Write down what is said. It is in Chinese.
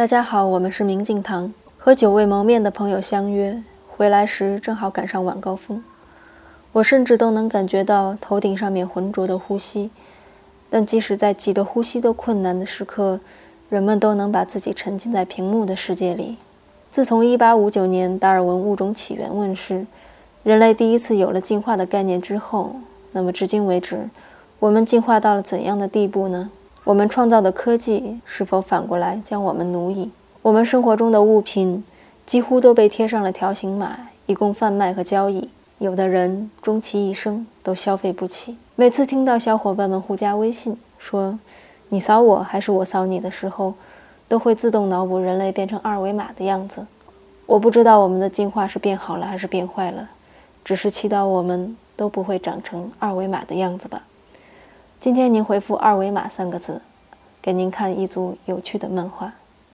大家好，我们是明镜堂，和久未谋面的朋友相约。回来时正好赶上晚高峰，我甚至都能感觉到头顶上面浑浊的呼吸。但即使在挤得呼吸都困难的时刻，人们都能把自己沉浸在屏幕的世界里。自从1859年达尔文物种起源问世，人类第一次有了进化的概念之后，那么至今为止，我们进化到了怎样的地步呢？我们创造的科技是否反过来将我们奴役？我们生活中的物品几乎都被贴上了条形码，以供贩卖和交易。有的人终其一生都消费不起。每次听到小伙伴们互加微信，说“你扫我还是我扫你”的时候，都会自动脑补人类变成二维码的样子。我不知道我们的进化是变好了还是变坏了，只是祈祷我们都不会长成二维码的样子吧。今天您回复“二维码”三个字，给您看一组有趣的漫画。